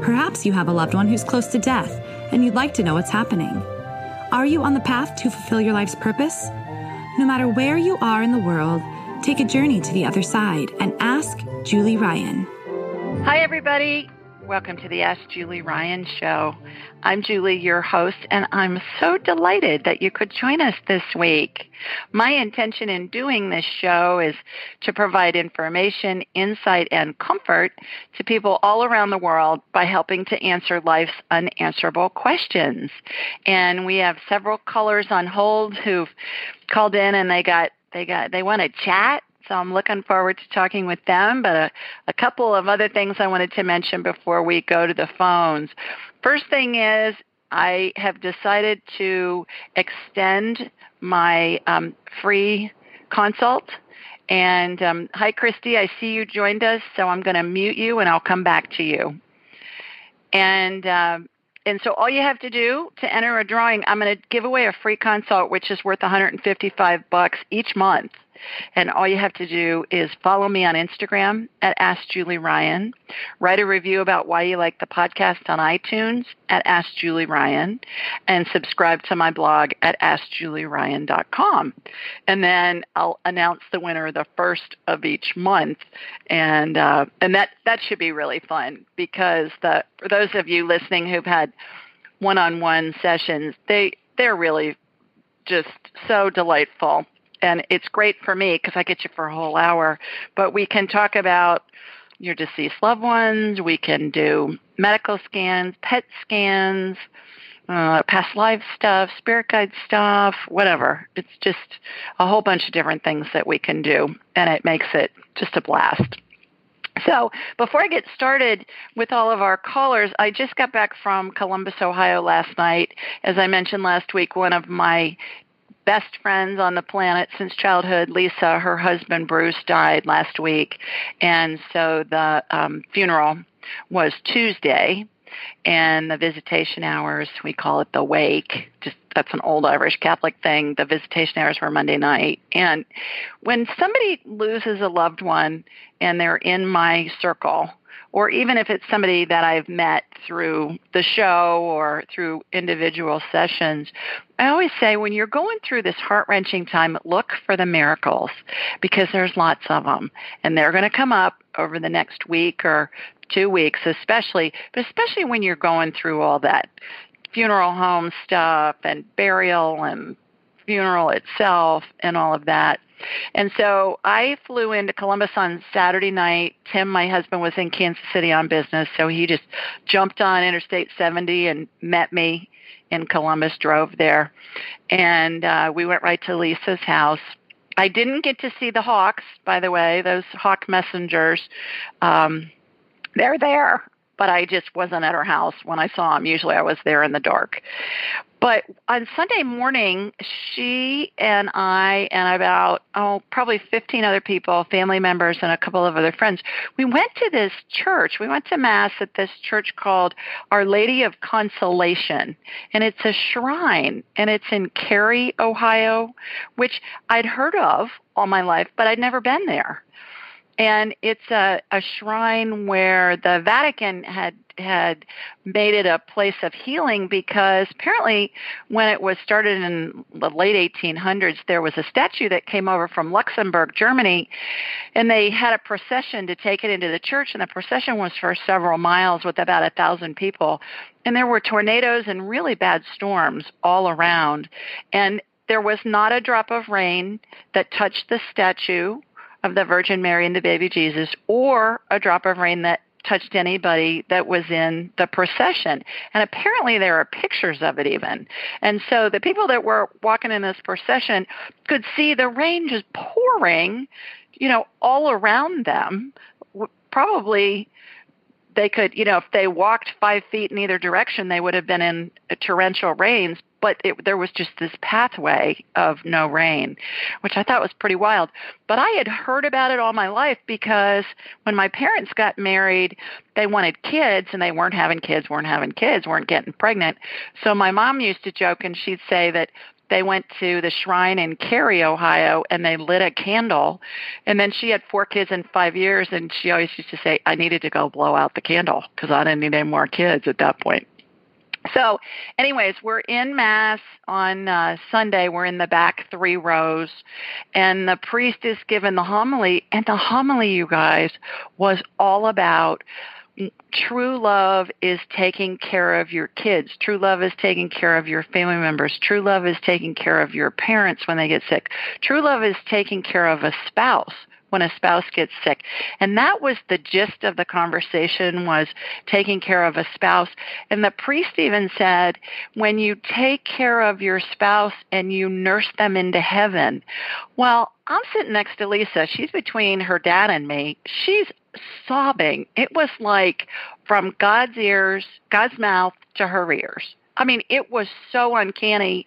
Perhaps you have a loved one who's close to death and you'd like to know what's happening. Are you on the path to fulfill your life's purpose? No matter where you are in the world, take a journey to the other side and ask Julie Ryan. Hi, everybody. Welcome to the Ask Julie Ryan Show. I'm Julie, your host, and I'm so delighted that you could join us this week. My intention in doing this show is to provide information, insight, and comfort to people all around the world by helping to answer life's unanswerable questions. And we have several callers on hold who've called in and they got they got they want to chat so I'm looking forward to talking with them. But a, a couple of other things I wanted to mention before we go to the phones. First thing is, I have decided to extend my um, free consult. And um, hi, Christy. I see you joined us, so I'm going to mute you, and I'll come back to you. And uh, and so all you have to do to enter a drawing, I'm going to give away a free consult, which is worth 155 bucks each month. And all you have to do is follow me on Instagram at Ask Julie Ryan, write a review about why you like the podcast on iTunes at Ask Julie Ryan, and subscribe to my blog at AskJulieRyan.com. And then I'll announce the winner the first of each month, and uh, and that that should be really fun because the for those of you listening who've had one-on-one sessions, they they're really just so delightful and it's great for me because I get you for a whole hour. But we can talk about your deceased loved ones. We can do medical scans, PET scans, uh, past life stuff, spirit guide stuff, whatever. It's just a whole bunch of different things that we can do, and it makes it just a blast. So, before I get started with all of our callers, I just got back from Columbus, Ohio last night. As I mentioned last week, one of my best friends on the planet since childhood, Lisa, her husband Bruce died last week, and so the um, funeral was Tuesday, and the visitation hours we call it the wake. Just that's an old Irish Catholic thing. The visitation hours were Monday night, and when somebody loses a loved one and they're in my circle or even if it's somebody that I've met through the show or through individual sessions, I always say when you're going through this heart wrenching time, look for the miracles because there's lots of them and they're going to come up over the next week or two weeks, especially, but especially when you're going through all that funeral home stuff and burial and funeral itself and all of that. And so I flew into Columbus on Saturday night. Tim, my husband, was in Kansas City on business, so he just jumped on Interstate 70 and met me in Columbus, drove there, and uh, we went right to Lisa's house. I didn't get to see the hawks, by the way, those hawk messengers. Um, they're there but I just wasn't at her house when I saw them. Usually I was there in the dark. But on Sunday morning, she and I and about, oh, probably 15 other people, family members and a couple of other friends, we went to this church. We went to Mass at this church called Our Lady of Consolation. And it's a shrine. And it's in Carey, Ohio, which I'd heard of all my life, but I'd never been there and it's a, a shrine where the Vatican had had made it a place of healing because apparently when it was started in the late 1800s there was a statue that came over from Luxembourg Germany and they had a procession to take it into the church and the procession was for several miles with about a thousand people. And there were tornadoes and really bad storms all around. And there was not a drop of rain that touched the statue of the Virgin Mary and the baby Jesus or a drop of rain that touched anybody that was in the procession. And apparently there are pictures of it even. And so the people that were walking in this procession could see the rain just pouring, you know, all around them, probably they could, you know, if they walked five feet in either direction, they would have been in torrential rains. But it, there was just this pathway of no rain, which I thought was pretty wild. But I had heard about it all my life because when my parents got married, they wanted kids and they weren't having kids, weren't having kids, weren't getting pregnant. So my mom used to joke and she'd say that they went to the shrine in Carey, Ohio, and they lit a candle. And then she had four kids in five years, and she always used to say, I needed to go blow out the candle because I didn't need any more kids at that point. So, anyways, we're in Mass on uh, Sunday. We're in the back three rows, and the priest is given the homily. And the homily, you guys, was all about true love is taking care of your kids. True love is taking care of your family members. True love is taking care of your parents when they get sick. True love is taking care of a spouse when a spouse gets sick. And that was the gist of the conversation was taking care of a spouse. And the priest even said, when you take care of your spouse and you nurse them into heaven, well, I'm sitting next to Lisa. She's between her dad and me. She's sobbing. It was like from God's ears, God's mouth to her ears. I mean, it was so uncanny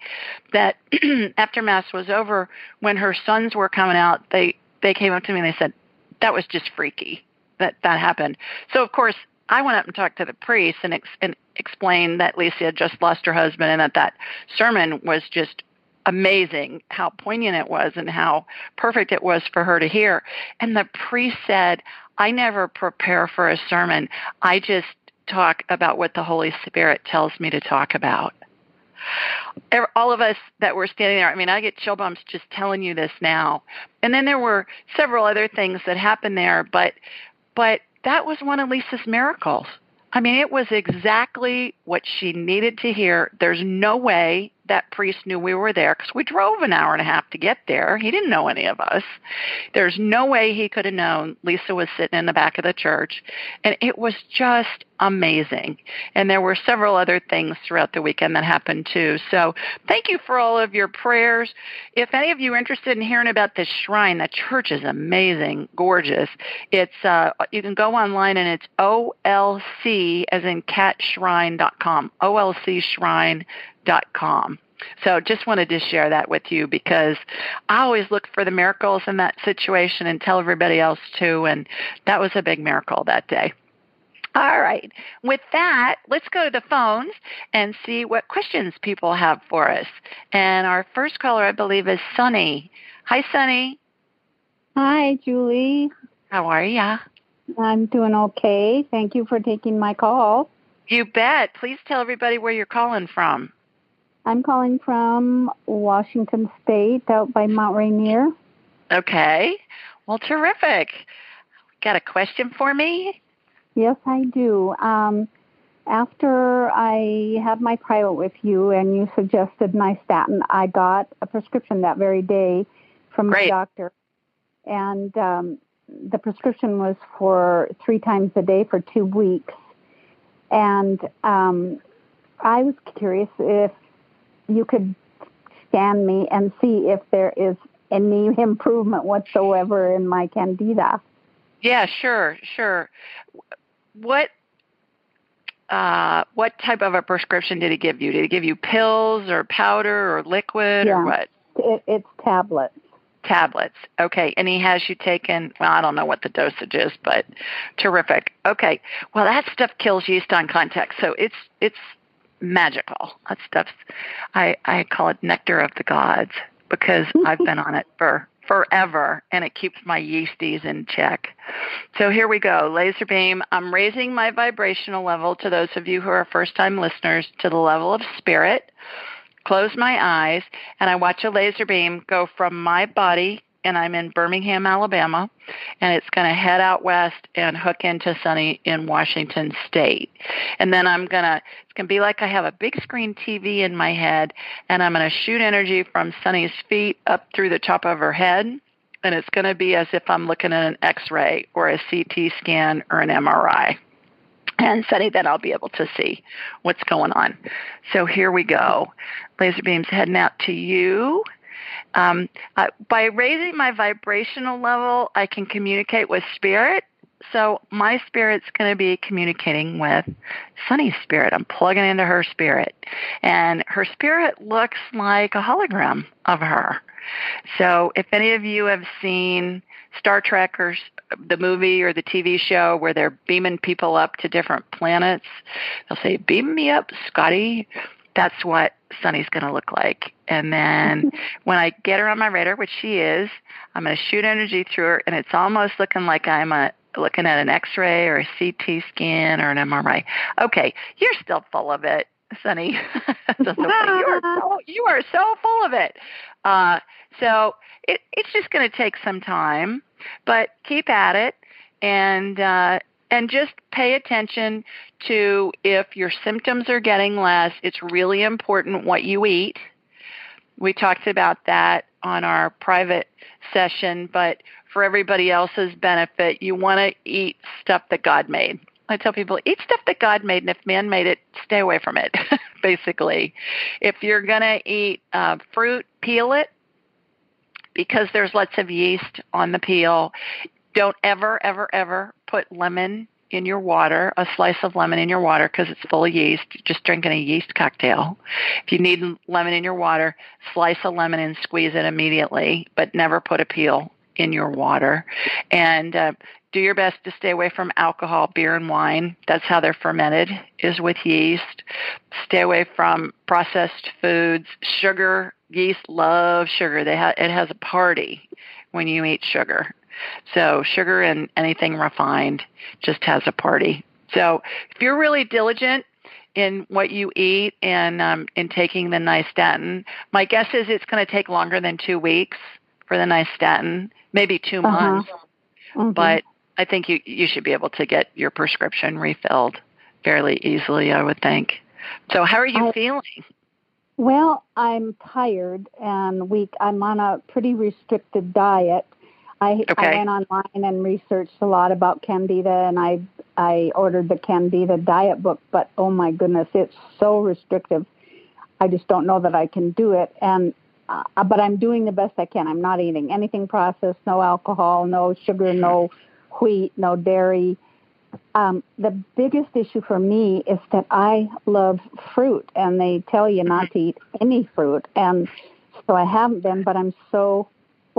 that after mass was over, when her sons were coming out, they they came up to me and they said, "That was just freaky that that happened." So of course, I went up and talked to the priest and, ex- and explained that Lisa had just lost her husband and that that sermon was just amazing how poignant it was and how perfect it was for her to hear. And the priest said, I never prepare for a sermon. I just talk about what the Holy Spirit tells me to talk about. All of us that were standing there, I mean, I get chill bumps just telling you this now. And then there were several other things that happened there, but but that was one of Lisa's miracles. I mean, it was exactly what she needed to hear. There's no way that priest knew we were there because we drove an hour and a half to get there. He didn't know any of us. There's no way he could have known Lisa was sitting in the back of the church. And it was just amazing. And there were several other things throughout the weekend that happened too. So thank you for all of your prayers. If any of you are interested in hearing about this shrine, the church is amazing, gorgeous. It's uh, you can go online and it's OLC as in catshrine.com. OLCshrine.com com. So just wanted to share that with you because I always look for the miracles in that situation and tell everybody else too. And that was a big miracle that day. All right. With that, let's go to the phones and see what questions people have for us. And our first caller, I believe, is Sunny. Hi, Sunny. Hi, Julie. How are you? I'm doing okay. Thank you for taking my call. You bet. Please tell everybody where you're calling from. I'm calling from Washington State, out by Mount Rainier. Okay. Well, terrific. Got a question for me? Yes, I do. Um, after I had my private with you and you suggested nystatin, I got a prescription that very day from Great. my doctor. And um, the prescription was for three times a day for two weeks. And um, I was curious if you could scan me and see if there is any improvement whatsoever in my candida. Yeah, sure, sure. What uh, what type of a prescription did he give you? Did he give you pills or powder or liquid yeah. or what? It, it's tablets. Tablets. Okay. And he has you taken, well, I don't know what the dosage is, but terrific. Okay. Well, that stuff kills yeast on contact. So it's, it's magical. That stuff's I I call it nectar of the gods because I've been on it for forever and it keeps my yeasties in check. So here we go. Laser beam. I'm raising my vibrational level to those of you who are first time listeners to the level of spirit. Close my eyes and I watch a laser beam go from my body and I'm in Birmingham, Alabama, and it's going to head out west and hook into Sunny in Washington State. And then I'm going to, it's going to be like I have a big screen TV in my head, and I'm going to shoot energy from Sunny's feet up through the top of her head. And it's going to be as if I'm looking at an x ray or a CT scan or an MRI. And Sunny, then I'll be able to see what's going on. So here we go. Laser beams heading out to you um, uh, by raising my vibrational level, I can communicate with spirit so my spirit's going to be communicating with Sunny's spirit. I'm plugging into her spirit. And her spirit looks like a hologram of her. So if any of you have seen Star Trek or the movie or the TV show where they're beaming people up to different planets, they'll say, Beam me up, Scotty. That's what Sunny's going to look like. And then when I get her on my radar, which she is, I'm going to shoot energy through her, and it's almost looking like I'm a looking at an X-ray or a CT scan or an MRI. Okay, you're still full of it, Sunny. you are so, you are so full of it. Uh, so it, it's just going to take some time, but keep at it and uh, and just pay attention to if your symptoms are getting less. It's really important what you eat. We talked about that on our private session, but for everybody else's benefit, you want to eat stuff that God made. I tell people, eat stuff that God made, and if man made it, stay away from it, basically. If you're going to eat uh, fruit, peel it because there's lots of yeast on the peel. Don't ever, ever, ever put lemon in your water, a slice of lemon in your water because it's full of yeast. just drinking a yeast cocktail. If you need lemon in your water, slice a lemon and squeeze it immediately, but never put a peel in your water. And uh, do your best to stay away from alcohol, beer, and wine. That's how they're fermented, is with yeast. Stay away from processed foods. Sugar, yeast love sugar. They ha- it has a party when you eat sugar. So sugar and anything refined just has a party. So if you're really diligent in what you eat and um, in taking the nystatin, my guess is it's going to take longer than two weeks for the nystatin, maybe 2 uh-huh. months. Mm-hmm. But I think you you should be able to get your prescription refilled fairly easily. I would think. So how are you I, feeling? Well, I'm tired and weak. I'm on a pretty restricted diet. I, okay. I went online and researched a lot about candida, and I I ordered the candida diet book. But oh my goodness, it's so restrictive. I just don't know that I can do it. And uh, but I'm doing the best I can. I'm not eating anything processed, no alcohol, no sugar, no wheat, no dairy. Um, the biggest issue for me is that I love fruit, and they tell you not to eat any fruit, and so I haven't been. But I'm so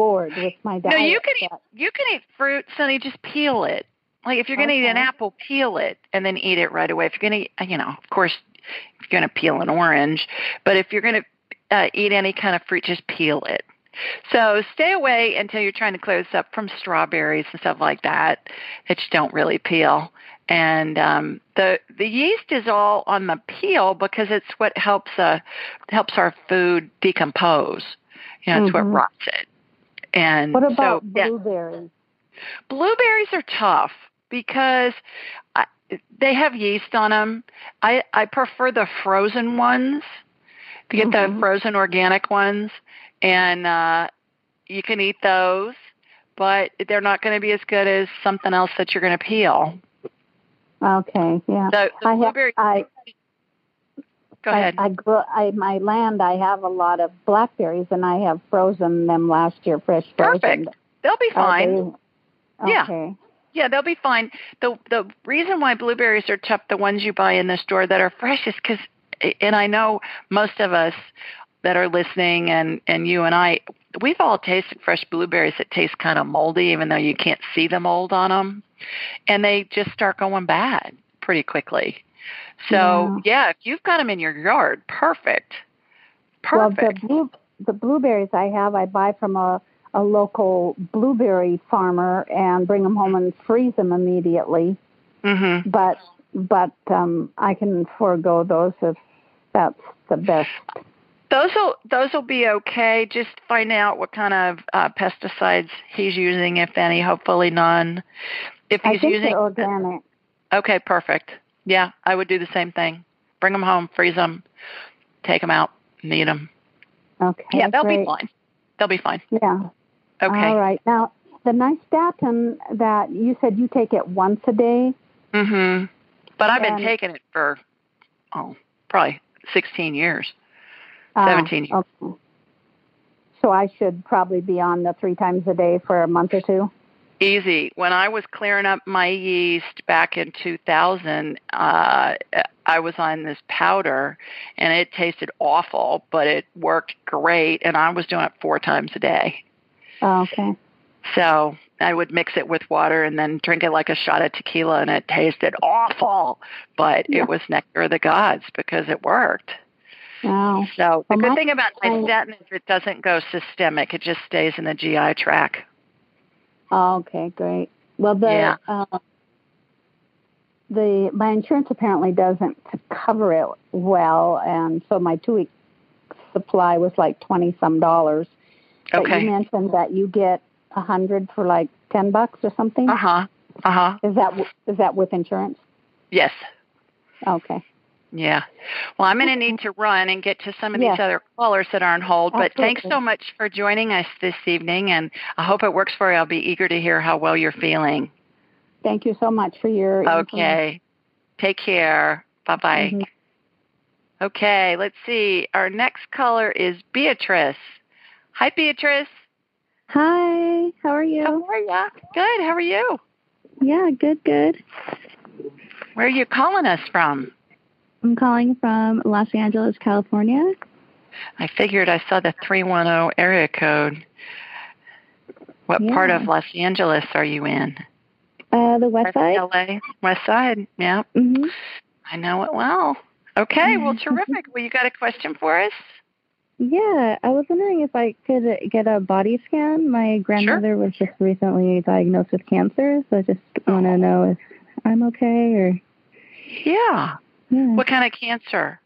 bored with my diet. No, you can eat, you can eat fruit, Sunny. Just peel it. Like if you're going to okay. eat an apple, peel it and then eat it right away. If you're going to, you know, of course, if you're going to peel an orange, but if you're going to uh, eat any kind of fruit, just peel it. So stay away until you're trying to close up from strawberries and stuff like that that you don't really peel. And um, the the yeast is all on the peel because it's what helps uh helps our food decompose. You know, it's mm-hmm. what rots it. And what about so, blueberries? Yeah. Blueberries are tough because I, they have yeast on them. I I prefer the frozen ones. To get mm-hmm. the frozen organic ones, and uh, you can eat those, but they're not going to be as good as something else that you're going to peel. Okay, yeah. So I blueberry. Have, I, Go ahead. I, I grew I my land. I have a lot of blackberries, and I have frozen them last year, fresh frozen. Perfect. They'll be fine. They, yeah. Okay. Yeah, they'll be fine. the The reason why blueberries are tough, the ones you buy in the store that are fresh, is because, and I know most of us that are listening, and and you and I, we've all tasted fresh blueberries that taste kind of moldy, even though you can't see the mold on them, and they just start going bad pretty quickly. So yeah, yeah if you've got them in your yard, perfect. Perfect. Well, the, blue, the blueberries I have, I buy from a a local blueberry farmer and bring them home and freeze them immediately. Mm-hmm. But but um, I can forego those if that's the best. Those will those will be okay. Just find out what kind of uh, pesticides he's using, if any. Hopefully none. If he's I think using they're organic. Okay, perfect. Yeah, I would do the same thing. Bring them home, freeze them, take them out, eat them. Okay. Yeah, they'll great. be fine. They'll be fine. Yeah. Okay. All right. Now, the nystatin that you said you take it once a day. Mm Mhm. But I've been taking it for oh, probably 16 years. Uh, 17 years. Okay. So I should probably be on the three times a day for a month or two. Easy. When I was clearing up my yeast back in 2000, uh, I was on this powder and it tasted awful, but it worked great. And I was doing it four times a day. Oh, okay. So I would mix it with water and then drink it like a shot of tequila, and it tasted awful, but yeah. it was nectar of the gods because it worked. Wow. So the well, good thing about nystatin is it doesn't go systemic; it just stays in the GI tract. Oh, okay, great. Well, the yeah. uh, the my insurance apparently doesn't cover it well, and so my two week supply was like twenty some dollars. But okay. you mentioned that you get a hundred for like ten bucks or something. Uh huh. Uh huh. Is that is that with insurance? Yes. Okay. Yeah. Well, I'm going to need to run and get to some of yes. these other callers that are on hold. But Absolutely. thanks so much for joining us this evening, and I hope it works for you. I'll be eager to hear how well you're feeling. Thank you so much for your. Okay. Take care. Bye bye. Mm-hmm. Okay, let's see. Our next caller is Beatrice. Hi, Beatrice. Hi. How are you? How are you? Good. How are you? Yeah, good, good. Where are you calling us from? I'm calling from Los Angeles, California. I figured I saw the 310 area code. What yeah. part of Los Angeles are you in? Uh, the west side. LA. West side, yeah. Mm-hmm. I know it well. Okay, well, terrific. well, you got a question for us? Yeah, I was wondering if I could get a body scan. My grandmother sure. was just recently diagnosed with cancer, so I just want to know if I'm okay or. Yeah. Yeah. What kind of cancer?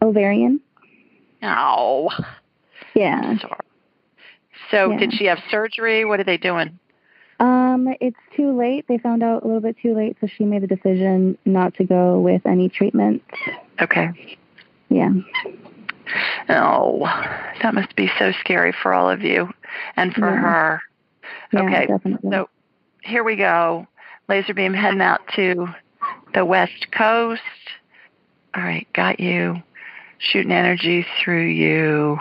Ovarian. Oh. Yeah. So, yeah. did she have surgery? What are they doing? Um, it's too late. They found out a little bit too late, so she made the decision not to go with any treatment. Okay. Yeah. Oh, that must be so scary for all of you and for yeah. her. Yeah, okay. Definitely. So here we go. Laser beam heading out to the west coast. All right, got you. Shooting energy through you.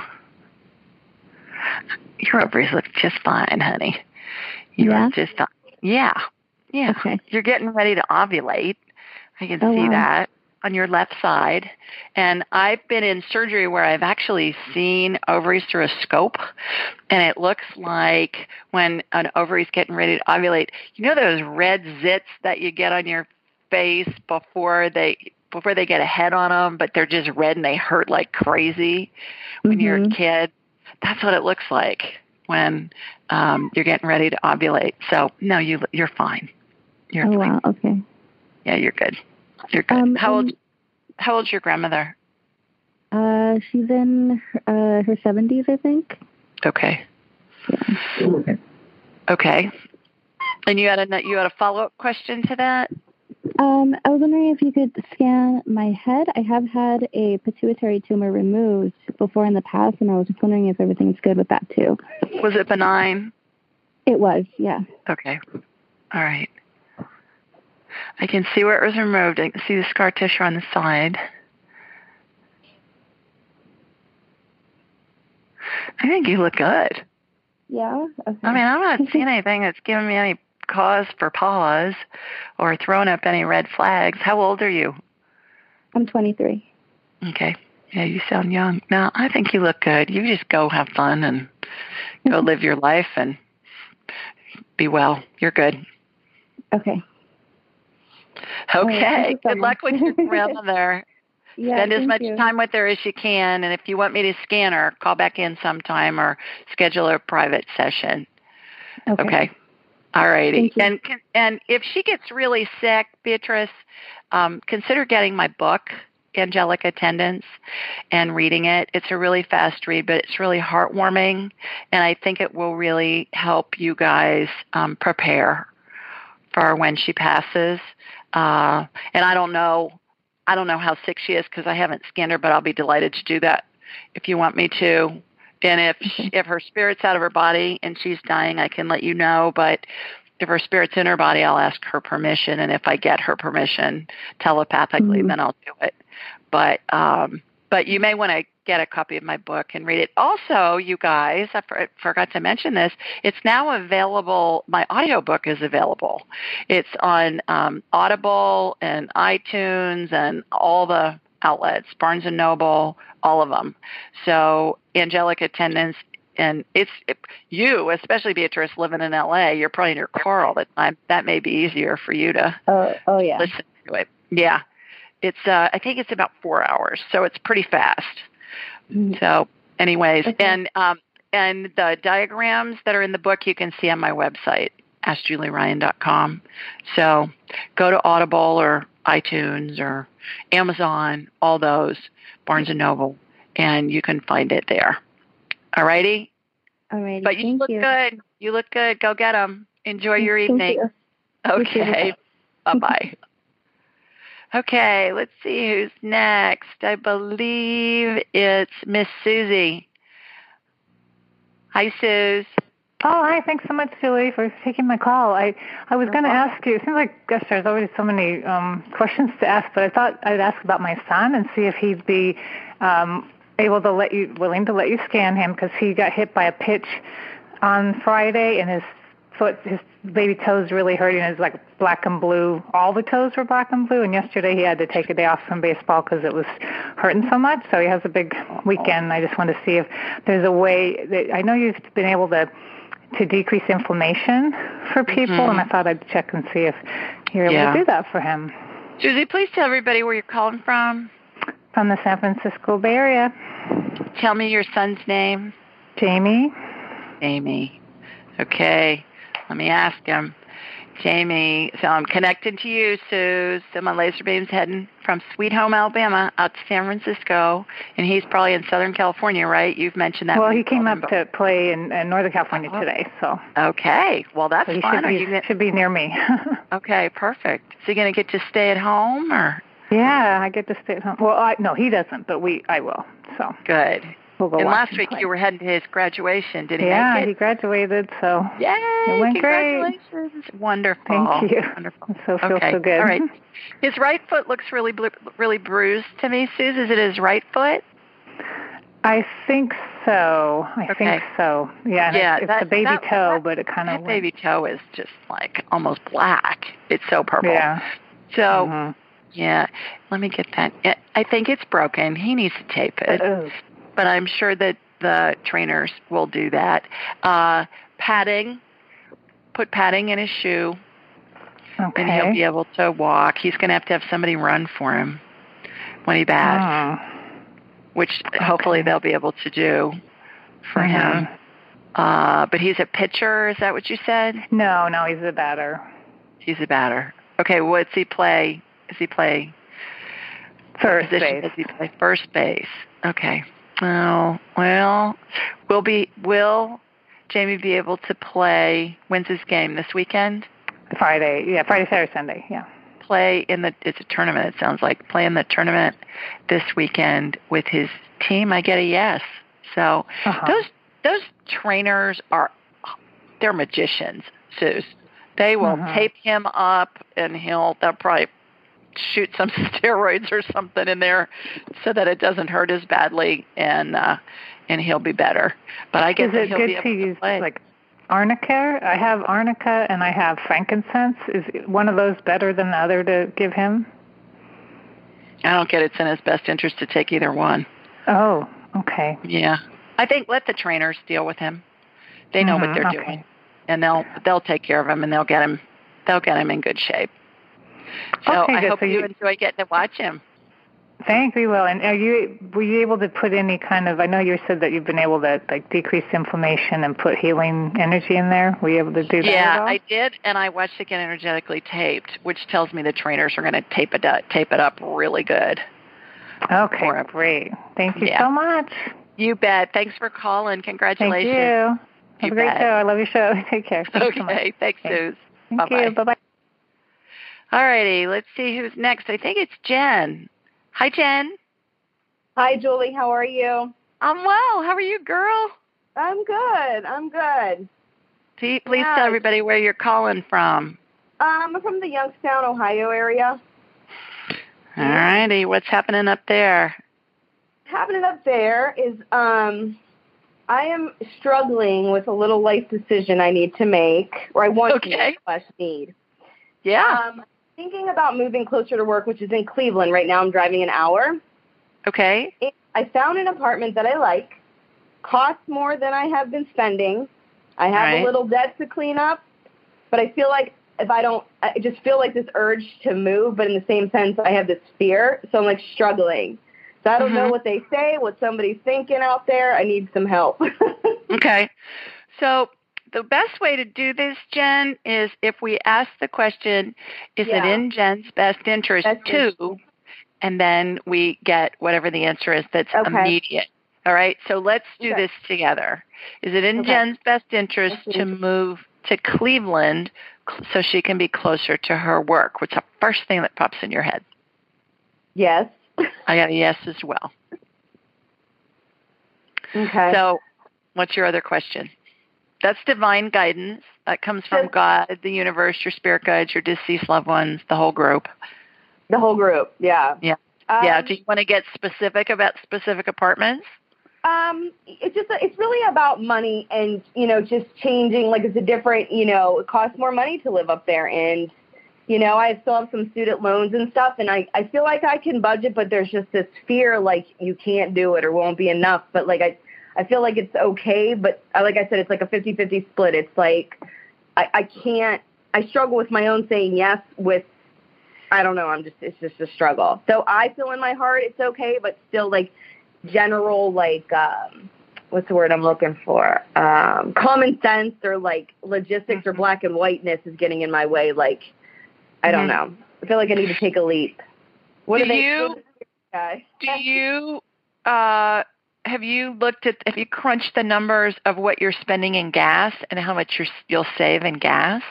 Your ovaries look just fine, honey. You yeah. just. Yeah. Yeah. Okay. You're getting ready to ovulate. I can oh, see wow. that on your left side. And I've been in surgery where I've actually seen ovaries through a scope. And it looks like when an ovary's getting ready to ovulate, you know those red zits that you get on your face before they before they get a head on them, but they're just red and they hurt like crazy when mm-hmm. you're a kid. That's what it looks like when um, you're getting ready to ovulate. So no, you you're fine. You're oh fine. wow. Okay. Yeah, you're good. You're good. Um, how old? um, how old's your grandmother? Uh, she's in uh, her seventies, I think. Okay. Yeah. Okay. And you had a you had a follow up question to that? Um, I was wondering if you could scan my head. I have had a pituitary tumor removed before in the past, and I was just wondering if everything's good with that too. Was it benign? It was, yeah. Okay. All right. I can see where it was removed. I can see the scar tissue on the side. I think you look good. Yeah. Okay. I mean, I'm not seeing anything that's giving me any cause for pause or throwing up any red flags. How old are you? I'm 23. Okay. Yeah, you sound young. Now, I think you look good. You just go have fun and go mm-hmm. live your life and be well. You're good. Okay. Okay. good luck with your grandmother. yeah, Spend as much you. time with her as you can. And if you want me to scan her, call back in sometime or schedule a private session. Okay. Okay. All righty. And and if she gets really sick, Beatrice, um, consider getting my book, Angelic Attendance, and reading it. It's a really fast read, but it's really heartwarming, and I think it will really help you guys um, prepare for when she passes. Uh, and I don't know, I don't know how sick she is because I haven't scanned her, but I'll be delighted to do that if you want me to. And if if her spirit's out of her body and she's dying, I can let you know. But if her spirit's in her body, I'll ask her permission. And if I get her permission telepathically, Mhm. then I'll do it. But um, but you may want to get a copy of my book and read it. Also, you guys, I for, forgot to mention this. It's now available. My audiobook is available. It's on um, Audible and iTunes and all the outlets, Barnes and Noble, all of them. So, angelic attendance and it's it, you, especially Beatrice, living in LA. You're probably in your car all the time. That may be easier for you to oh, oh yeah. listen to it. Yeah, it's uh, I think it's about four hours, so it's pretty fast. Mm-hmm. So, anyways, okay. and um, and the diagrams that are in the book you can see on my website, askjulieryan.com. So, go to Audible or iTunes or Amazon, all those, Barnes and Noble, and you can find it there. All righty. All right. But you look you. good. You look good. Go get them. Enjoy your evening. You. Okay. bye bye. okay. Let's see who's next. I believe it's Miss Susie. Hi, Suze. Oh, hi. Thanks so much, Julie, for taking my call. I, I was going to ask you, it seems like, gosh, there's always so many um, questions to ask, but I thought I'd ask about my son and see if he'd be um, able to let you, willing to let you scan him because he got hit by a pitch on Friday and his foot, his baby toes really hurting. It's like black and blue. All the toes were black and blue. And yesterday he had to take a day off from baseball because it was hurting so much. So he has a big weekend. I just want to see if there's a way that I know you've been able to to decrease inflammation for people, mm-hmm. and I thought I'd check and see if you're able yeah. to do that for him. Susie, please tell everybody where you're calling from. From the San Francisco Bay Area. Tell me your son's name. Jamie. Jamie. Okay. Let me ask him. Jamie, so I'm connected to you, Sue. So my laser beam's heading from Sweet Home, Alabama, out to San Francisco, and he's probably in Southern California, right? You've mentioned that. Well, he came up to play in, in Northern California oh. today, so. Okay, well that's so he fun. Should be, gonna... should be near me. okay, perfect. Is he going to get to stay at home, or? Yeah, I get to stay at home. Well, I, no, he doesn't, but we, I will. So. Good. We'll go and last week play. you were heading to his graduation. Did he yeah, he graduated, so Yay! it went congratulations. great. Wonderful. Thank you. Wonderful. So feel okay. so good. All right. His right foot looks really really bruised to me, Suze. Is it his right foot? I think so. I okay. think so. Yeah, yeah. It's, it's that, the baby that, toe, that, but it kind of baby toe is just like almost black. It's so purple. Yeah. So. Mm-hmm. Yeah, let me get that. I think it's broken. He needs to tape it. Uh-oh. But I'm sure that the trainers will do that. Uh, padding, put padding in his shoe, okay. and he'll be able to walk. He's going to have to have somebody run for him when he bats, oh. which okay. hopefully they'll be able to do for mm-hmm. him. Uh, but he's a pitcher. Is that what you said? No, no, he's a batter. He's a batter. Okay, what's he play? Does he play first base? Does he play first base? Okay. Oh well, will be will Jamie be able to play? When's his game this weekend? Friday, yeah, Friday, Saturday, Sunday, yeah. Play in the it's a tournament. It sounds like play in the tournament this weekend with his team. I get a yes. So uh-huh. those those trainers are they're magicians, Suze. They will uh-huh. tape him up, and he'll they'll probably shoot some steroids or something in there so that it doesn't hurt as badly and uh and he'll be better. But I guess Is it he'll good be able to to use play. like arnica? I have arnica and I have frankincense. Is one of those better than the other to give him? I don't get it's in his best interest to take either one. Oh, okay. Yeah. I think let the trainers deal with him. They know mm-hmm, what they're okay. doing. And they'll they'll take care of him and they'll get him they'll get him in good shape. So okay, I hope so you, you enjoy getting to watch him. Thanks, we will. And are you were you able to put any kind of? I know you said that you've been able to like decrease inflammation and put healing energy in there. Were you able to do that? Yeah, at all? I did, and I watched it get energetically taped, which tells me the trainers are going to tape it up, tape it up really good. Okay, for great. Thank you Yeah. so much. You bet. Thanks for calling. Congratulations. Thank you. Have You a great bet. show. I love your show. Take care. Thanks so. Okay, thanks, Okay. Suze. Thank Bye-bye. you. Bye bye. All righty, let's see who's next. I think it's Jen. Hi, Jen. Hi, Julie. How are you? I'm well. How are you, girl? I'm good. I'm good. Please, please Yeah. tell everybody where you're calling from. Um, I'm from the Youngstown, Ohio area. All righty, what's happening up there? happening up there is um, I am struggling with a little life decision I need to make, or I want Okay. to make slash need. Yeah. Um, thinking about moving closer to work, which is in Cleveland. Right now, I'm driving an hour. okay. I found an apartment that I like. Costs more than I have been spending. I have Right. a little debt to clean up, but I feel like if I don't, I just feel like this urge to move, but in the same sense, I have this fear. So I'm like struggling. So I don't know Mhm. what they say, what somebody's thinking out there. I need some help. Okay. So the best way to do this, Jen, is if we ask the question, is it in Jen's best interest Best to, and then we get whatever the answer is that's Okay. immediate. All right. So let's do Okay. this together. Is it in Okay. Jen's best interest Best to interest. move to Cleveland so she can be closer to her work? What's the first thing that pops in your head? yes. I got a yes as well. Okay. So, what's your other question? That's divine guidance. That comes from God, the universe, your spirit guides, your deceased loved ones, the whole group. the whole group. Yeah. Yeah. Um, yeah. Do you want to get specific about specific apartments? Um, it's just it's really about money and you know just changing. Like it's a different you know it costs more money to live up there, and you know I still have some student loans and stuff, and I I feel like I can budget, but there's just this fear like you can't do it or won't be enough. But like I I feel like it's okay, but uh, like I said, it's like a 50-50 split. It's like I I can't. I struggle with my own saying yes with. I don't know. I'm just. It's just a struggle. So I feel in my heart it's okay, but still like general like um what's the word I'm looking for? Um common sense or like logistics or black and whiteness is getting in my way like I don't Mhm. know. I feel like I need to take a leap. What Do do they you- what do they- guy? Do you uh, have you looked at have you crunched the numbers of what you're spending in gas and how much you're, you'll save in gas?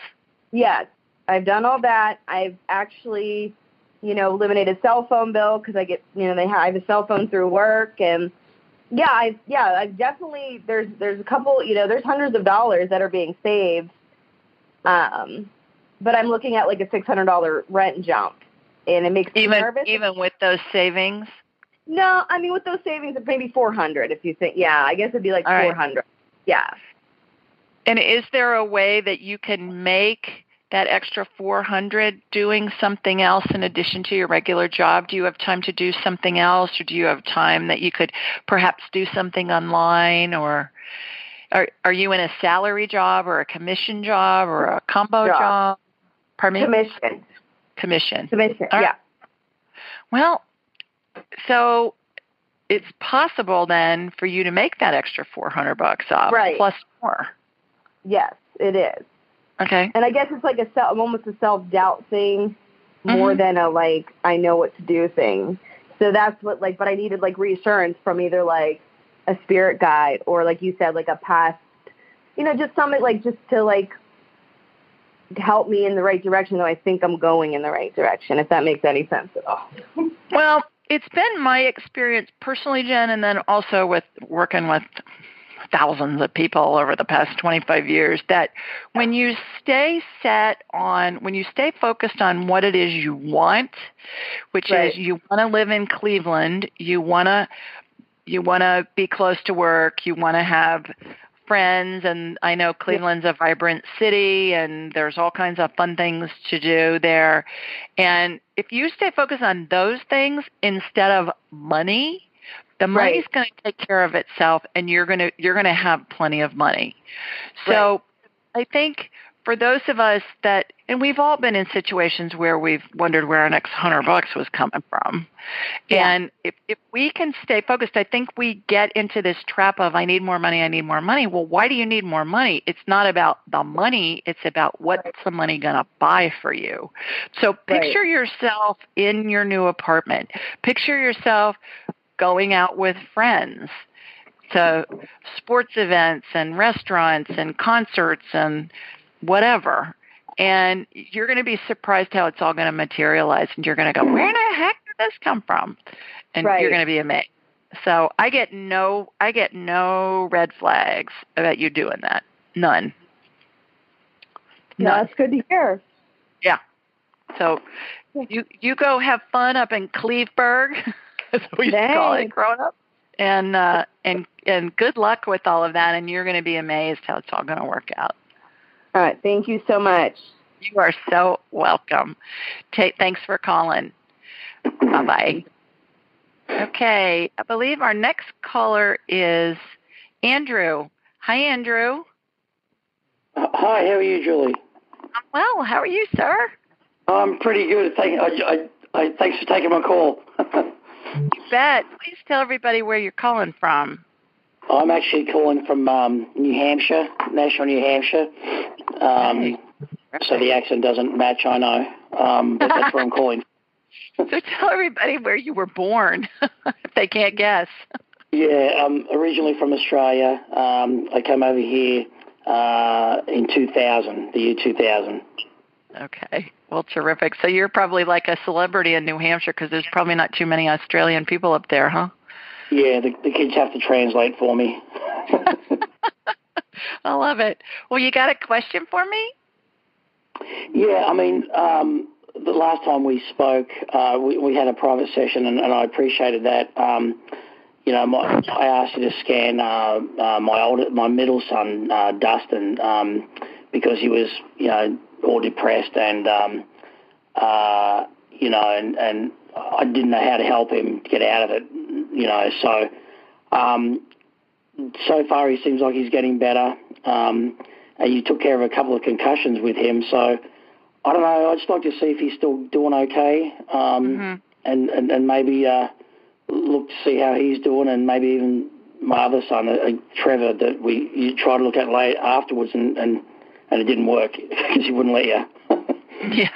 Yes, I've done all that. I've actually, you know, eliminated cell phone bill because I get, you know, they have, I have a cell phone through work, and yeah, I yeah, I definitely there's there's a couple, you know, there's hundreds of dollars that are being saved. Um, but I'm looking at like a six hundred dollar rent jump, and it makes me Even nervous. even with those savings. No, I mean with those savings, it's maybe four hundred. If you think, yeah, I guess it'd be like right. four hundred. Yeah. And is there a way that you can make that extra 400 doing something else in addition to your regular job? Do you have time to do something else or do you have time that you could perhaps do something online or are are you in a salary job or a commission job or a combo Job. job? Pardon me? Commission. commission. Commission. Right. Yeah. Well, so it's possible then for you to make that extra 400 bucks off Right. plus more. Yes, it is. Okay. And I guess it's like a self, almost a self doubt thing, more Mhm. than a like I know what to do thing. So that's what like, but I needed like reassurance from either like a spirit guide or like you said, like a past, you know, just something like just to like help me in the right direction. Though I think I'm going in the right direction. If that makes any sense at all. Well, it's been my experience personally, Jen, and then also with working with thousands of people over the past 25 years that when you stay set on, when you stay focused on what it is you want, which Right. is you want to live in Cleveland, you want to you want to be close to work, you want to have friends and I know Cleveland's a vibrant city and there's all kinds of fun things to do there. And if you stay focused on those things instead of money, the Right. money's going to take care of itself and you're going to you're going to have plenty of money. So I think for those of us that and we've all been in situations where we've wondered where our next 100 bucks was coming from. Yeah. And if if we can stay focused, I think we get into this trap of I need more money, I need more money. Well, why do you need more money? It's not about the money, it's about what's the money going to buy for you. So picture yourself in your new apartment. Picture yourself going out with friends to sports events and restaurants and concerts and whatever. And you're going to be surprised how it's all going to materialize. And you're going to go, where in the heck did this come from? And Right. you're going to be amazed. So I get no, I get no red flags about you doing that. None. No, that's good to hear. Yeah. So you you go have fun up in Cleveburg. That's what we used to call it growing up. and uh, and and good luck with all of that. And you're going to be amazed how it's all going to work out. All right. Thank you so much. You are so welcome. Take, thanks for calling. bye bye. Okay, I believe our next caller is Andrew. Hi, Andrew. Uh, hi, how are you, Julie? I'm well. How are you, sir? I'm pretty good. Thank, I, I, I, thanks for taking my call. you bet. Please tell everybody where you're calling from. I'm actually calling from um, New Hampshire, Nashua New Hampshire. Um, so the accent doesn't match, I know, um, but that's where I'm calling. so tell everybody where you were born, if they can't guess. Yeah, I'm originally from Australia. Um, I came over here uh, in 2000, the year 2000. Okay. Well, terrific. So you're probably like a celebrity in New Hampshire because there's probably not too many Australian people up there, huh? Yeah, the, the kids have to translate for me. I love it. Well, you got a question for me? Yeah, I mean, um, the last time we spoke, uh, we, we, had a private session, and, and I appreciated that. Um, you know, my, I asked you to scan uh, uh, my older, my middle son, uh, Dustin, um, because he was, you know, all depressed and, um, uh, you know, and, and I didn't know how to help him get out of it, you know. So, um, so far he seems like he's getting better. Um, and you took care of a couple of concussions with him, so I don't know. I'd just like to see if he's still doing okay, um, mm-hmm. and, and and maybe uh, look to see how he's doing, and maybe even my other son, uh, Trevor, that we you tried to look at late afterwards, and and, and it didn't work because he wouldn't let you. yeah.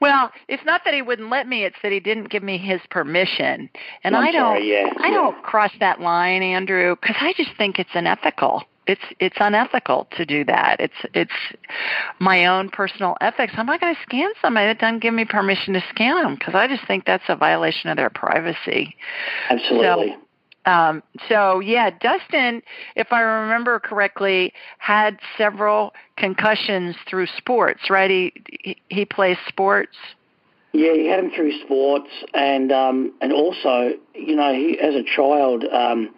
Well, it's not that he wouldn't let me; it's that he didn't give me his permission, and I'm I don't. Sorry, yeah, I yeah. don't cross that line, Andrew, because I just think it's unethical. It's it's unethical to do that. It's it's my own personal ethics. I'm not going to scan somebody that doesn't give me permission to scan them because I just think that's a violation of their privacy. Absolutely. So, um, so yeah, Dustin, if I remember correctly, had several concussions through sports, right? He he plays sports. Yeah, he had him through sports, and um, and also, you know, he as a child, um,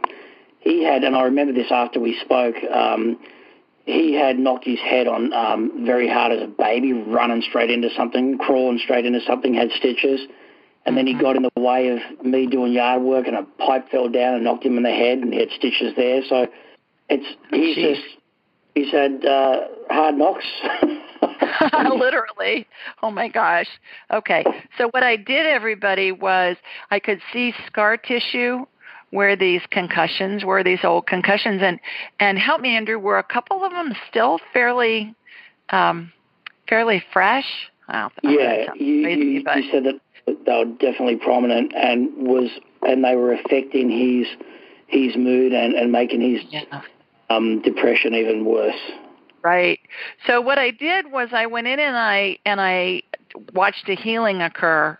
he had, and I remember this after we spoke. Um, he had knocked his head on um, very hard as a baby, running straight into something, crawling straight into something, had stitches and then he got in the way of me doing yard work, and a pipe fell down and knocked him in the head, and he had stitches there. So it's he's Jeez. just he's had uh, hard knocks. Literally. Oh my gosh. Okay. So what I did, everybody, was I could see scar tissue where these concussions were, these old concussions, and and help me, Andrew. Were a couple of them still fairly, um, fairly fresh? yeah, you, you, you said that they were definitely prominent and was and they were affecting his his mood and, and making his yeah. um, depression even worse. Right. So what I did was I went in and I and I watched a healing occur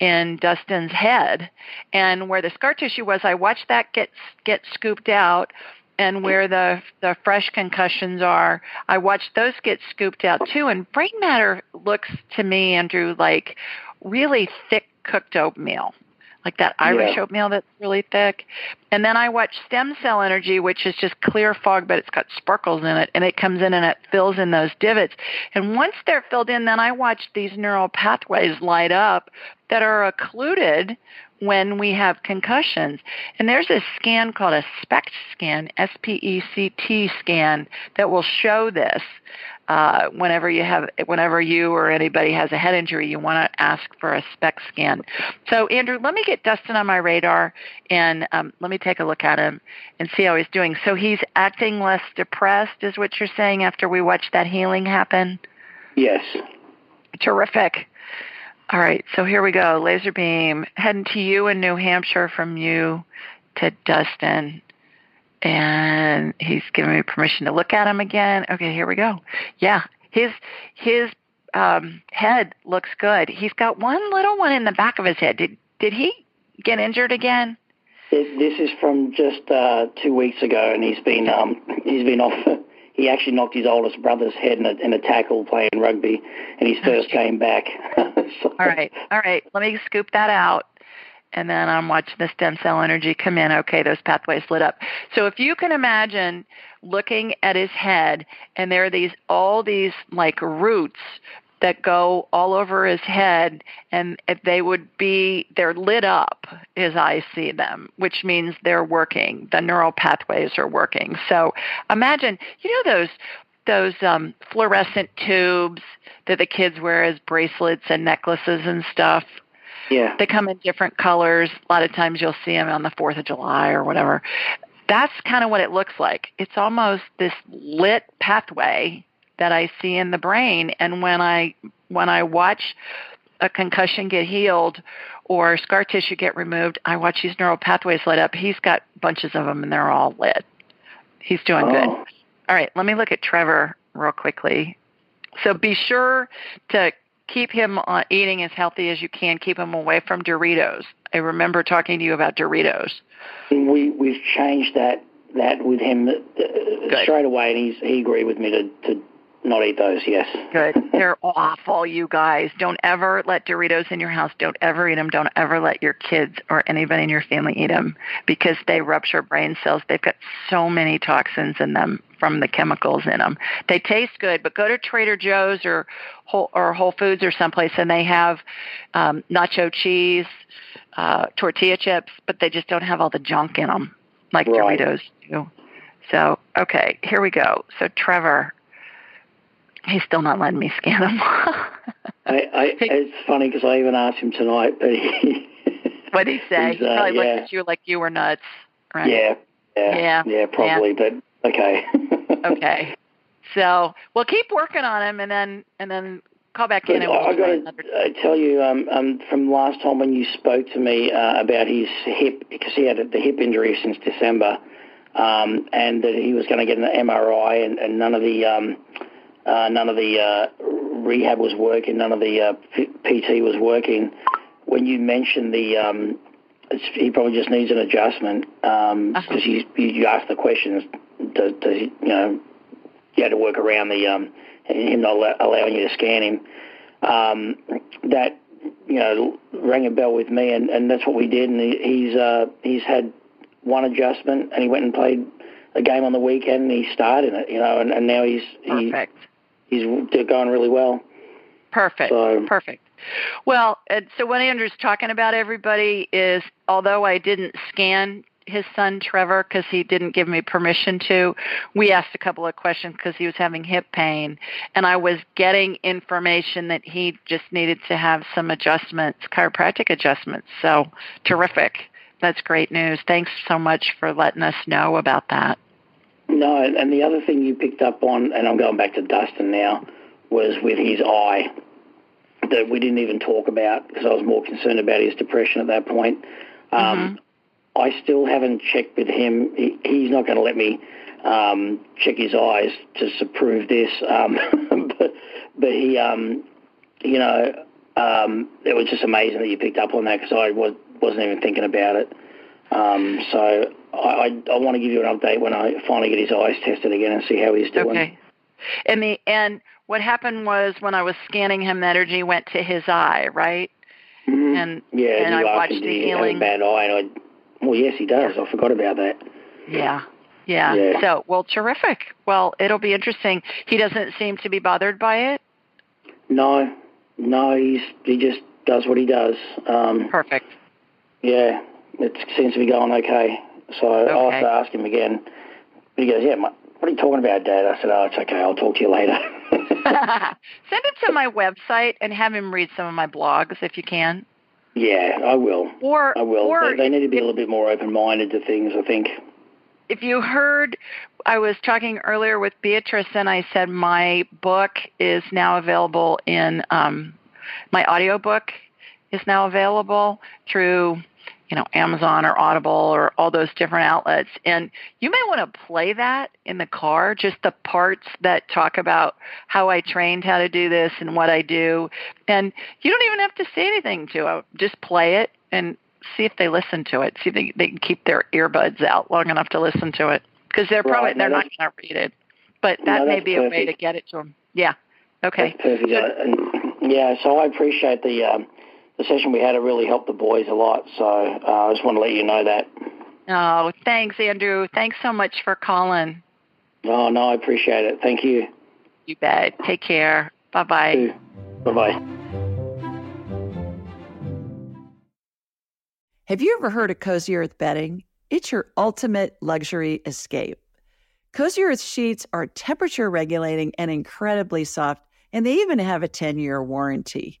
in Dustin's head, and where the scar tissue was, I watched that get get scooped out, and where the the fresh concussions are, I watched those get scooped out too. And brain matter looks to me, Andrew, like really thick cooked oatmeal, like that Irish Yeah. oatmeal that's really thick. And then I watch stem cell energy, which is just clear fog, but it's got sparkles in it, and it comes in and it fills in those divots. And once they're filled in, then I watch these neural pathways light up that are occluded when we have concussions. And there's a scan called a SPECT scan, S-P-E-C-T scan, that will show this. Uh, whenever you have, whenever you or anybody has a head injury, you want to ask for a SPECT scan. So, Andrew, let me get Dustin on my radar and um, let me take a look at him and see how he's doing. So, he's acting less depressed, is what you're saying after we watch that healing happen? Yes. Terrific. All right, so here we go. Laser beam heading to you in New Hampshire from you to Dustin. And he's giving me permission to look at him again. Okay, here we go. Yeah, his his um, head looks good. He's got one little one in the back of his head. Did did he get injured again? This, this is from just uh, two weeks ago, and he's been um, he's been off. He actually knocked his oldest brother's head in a, in a tackle playing rugby, and he first came back. so, All right, all right. Let me scoop that out. And then I'm watching the stem cell energy come in. Okay, those pathways lit up. So if you can imagine looking at his head, and there are these all these like roots that go all over his head and they would be they're lit up as I see them, which means they're working. The neural pathways are working. So imagine, you know those those um, fluorescent tubes that the kids wear as bracelets and necklaces and stuff. Yeah. They come in different colors. A lot of times you'll see them on the 4th of July or whatever. That's kind of what it looks like. It's almost this lit pathway that I see in the brain and when I when I watch a concussion get healed or scar tissue get removed, I watch these neural pathways light up. He's got bunches of them and they're all lit. He's doing oh. good. All right, let me look at Trevor real quickly. So be sure to keep him uh, eating as healthy as you can. Keep him away from Doritos. I remember talking to you about Doritos. We we've changed that that with him uh, straight away, and he's he agreed with me to to not eat those, yes. Good. They're awful, you guys. Don't ever let Doritos in your house. Don't ever eat them. Don't ever let your kids or anybody in your family eat them because they rupture brain cells. They've got so many toxins in them from the chemicals in them. They taste good, but go to Trader Joe's or Whole, or Whole Foods or someplace and they have um, nacho cheese, uh, tortilla chips, but they just don't have all the junk in them like right. Doritos do. So, okay, here we go. So, Trevor, he's still not letting me scan him. I, I, it's funny because I even asked him tonight, but he. what did he say? Uh, he probably yeah. looked at you like you were nuts, right? Yeah, yeah, yeah, yeah probably, yeah. but okay. okay, so we'll keep working on him, and then and then call back in. We'll I got to tell you, um, um, from last time when you spoke to me uh, about his hip, because he had the hip injury since December, um, and that he was going to get an MRI, and, and none of the um, uh, none of the uh, rehab was working, none of the uh, P- PT was working. When you mentioned the, um, he probably just needs an adjustment because um, uh-huh. you, you asked the questions. Does, does he, you know, you had to work around the um, him not allowing you to scan him. Um, that you know rang a bell with me, and, and that's what we did. And he, he's uh, he's had one adjustment, and he went and played a game on the weekend, and he started in it. You know, and, and now he's perfect. He, he's going really well. Perfect. So, perfect. Well, so what Andrew's talking about, everybody, is although I didn't scan his son Trevor because he didn't give me permission to. We asked a couple of questions because he was having hip pain, and I was getting information that he just needed to have some adjustments, chiropractic adjustments. So terrific. That's great news. Thanks so much for letting us know about that. No, and the other thing you picked up on, and I'm going back to Dustin now, was with his eye that we didn't even talk about because I was more concerned about his depression at that point. Um, mm-hmm. I still haven't checked with him. He, he's not going to let me um, check his eyes to prove this, um, but but he, um, you know, um, it was just amazing that you picked up on that because I was, wasn't even thinking about it. Um, so I, I, I want to give you an update when I finally get his eyes tested again and see how he's doing. Okay. And the and what happened was when I was scanning him, the energy went to his eye, right? Mm-hmm. And yeah, and I watched the he healing. A bad eye, and I well, yes, he does. I forgot about that. Yeah. yeah. Yeah. So, well, terrific. Well, it'll be interesting. He doesn't seem to be bothered by it. No, no, he's he just does what he does. Um, Perfect. Yeah, it seems to be going okay. So Okay. I'll have to ask him again. But he goes, "Yeah, my, what are you talking about, Dad?" I said, "Oh, it's okay. I'll talk to you later." Send it to my website and have him read some of my blogs if you can. yeah, I will. Or I will. or they, they need to be a little bit more open-minded to things. I think. if you heard, I was talking earlier with Beatrice, and I said my book is now available in um, my audiobook is now available through you know Amazon or Audible or all those different outlets. And you may want to play that in the car, just the parts that talk about how I trained how to do this and what I do. And you don't even have to say anything to it. Just play it and see if they listen to it. See if they, they can keep their earbuds out long enough to listen to it because they're probably Right, they're not going to read it. But No, that may that's be a way to get it to them. Yeah. Okay. Perfect. Uh, and, yeah, so I appreciate the um, the session we had really helped the boys a lot. So uh, I just want to let you know that. Oh, thanks, Andrew. Thanks so much for calling. Oh, no, I appreciate it. Thank you. You bet. Take care. Bye bye. Bye bye. Have you ever heard of Cozy Earth bedding? It's your ultimate luxury escape. Cozy Earth sheets are temperature regulating and incredibly soft, and they even have a 10 year warranty.